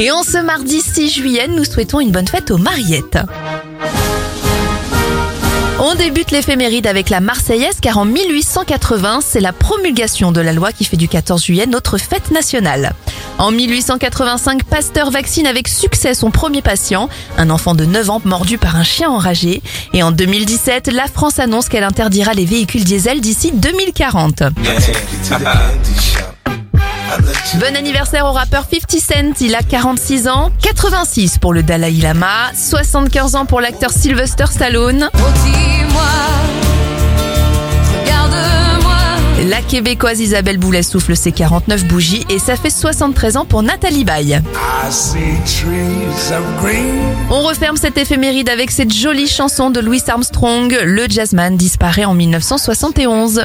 Et en ce mardi 6 juillet, nous souhaitons une bonne fête aux Mariettes. On débute l'éphéméride avec la Marseillaise car en 1880, c'est la promulgation de la loi qui fait du 14 juillet notre fête nationale. En 1885, Pasteur vaccine avec succès son premier patient, un enfant de 9 ans mordu par un chien enragé. Et en 2017, la France annonce qu'elle interdira les véhicules diesel d'ici 2040. Bon anniversaire au rappeur 50 Cent, il a 46 ans, 86 pour le Dalai Lama, 75 ans pour l'acteur Sylvester Stallone. La québécoise Isabelle Boulet souffle ses 49 bougies et ça fait 73 ans pour Nathalie Baye. On referme cette éphéméride avec cette jolie chanson de Louis Armstrong. Le jazzman disparaît en 1971.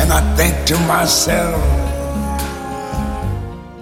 And I think to myself,